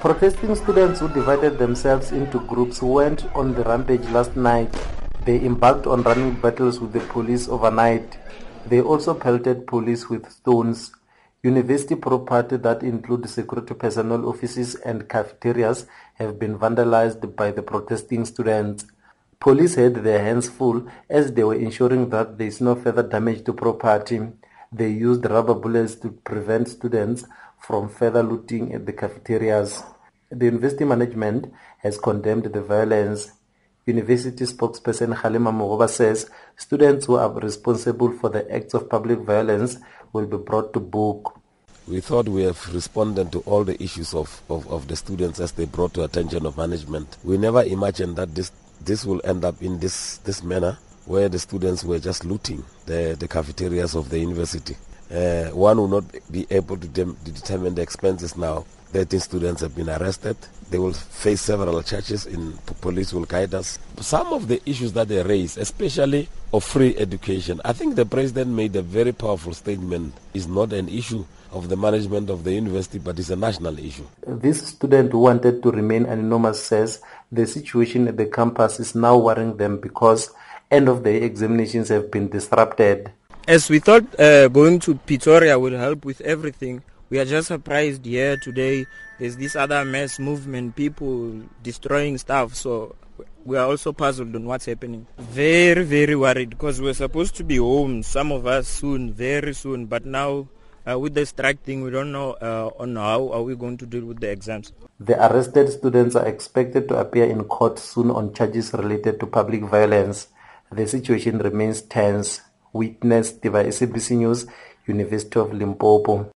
Protesting students who divided themselves into groups went on the rampage last night. They embarked on running battles with the police overnight. They also pelted police with stones. University property that include security personnel offices and cafeterias have been vandalized by the protesting students. Police had their hands full as they were ensuring that there is no further damage to property. They used rubber bullets to prevent students from further looting at the cafeterias. The university management has condemned the violence. University spokesperson Kgalema Mohuba says students who are responsible for the acts of public violence will be brought to book. We thought we have responded to all the issues of, of, of the students as they brought to attention of management. We never imagined that this, this will end up in this, this manner where the students were just looting the, the cafeterias of the university. Uh, one will not be able to, to determine the expenses now. 13 students have been arrested. They will face several charges in police will guide us. Some of the issues that they raise, especially of free education, I think the president made a very powerful statement. Is not an issue of the management of the university, but it's a national issue. This student who wanted to remain anonymous says the situation at the campus is now worrying them because end of the examinations have been disrupted. As we thought uh, going to Pretoria will help with everything, we are just surprised here today. There's this other mass movement, people destroying stuff. So we are also puzzled on what's happening. Very, very worried because we're supposed to be home, some of us soon, very soon. But now uh, with the strike thing, we don't know uh, on how are we going to deal with the exams. The arrested students are expected to appear in court soon on charges related to public violence. The situation remains tense. Witness Diva SABC News, University of Limpopo.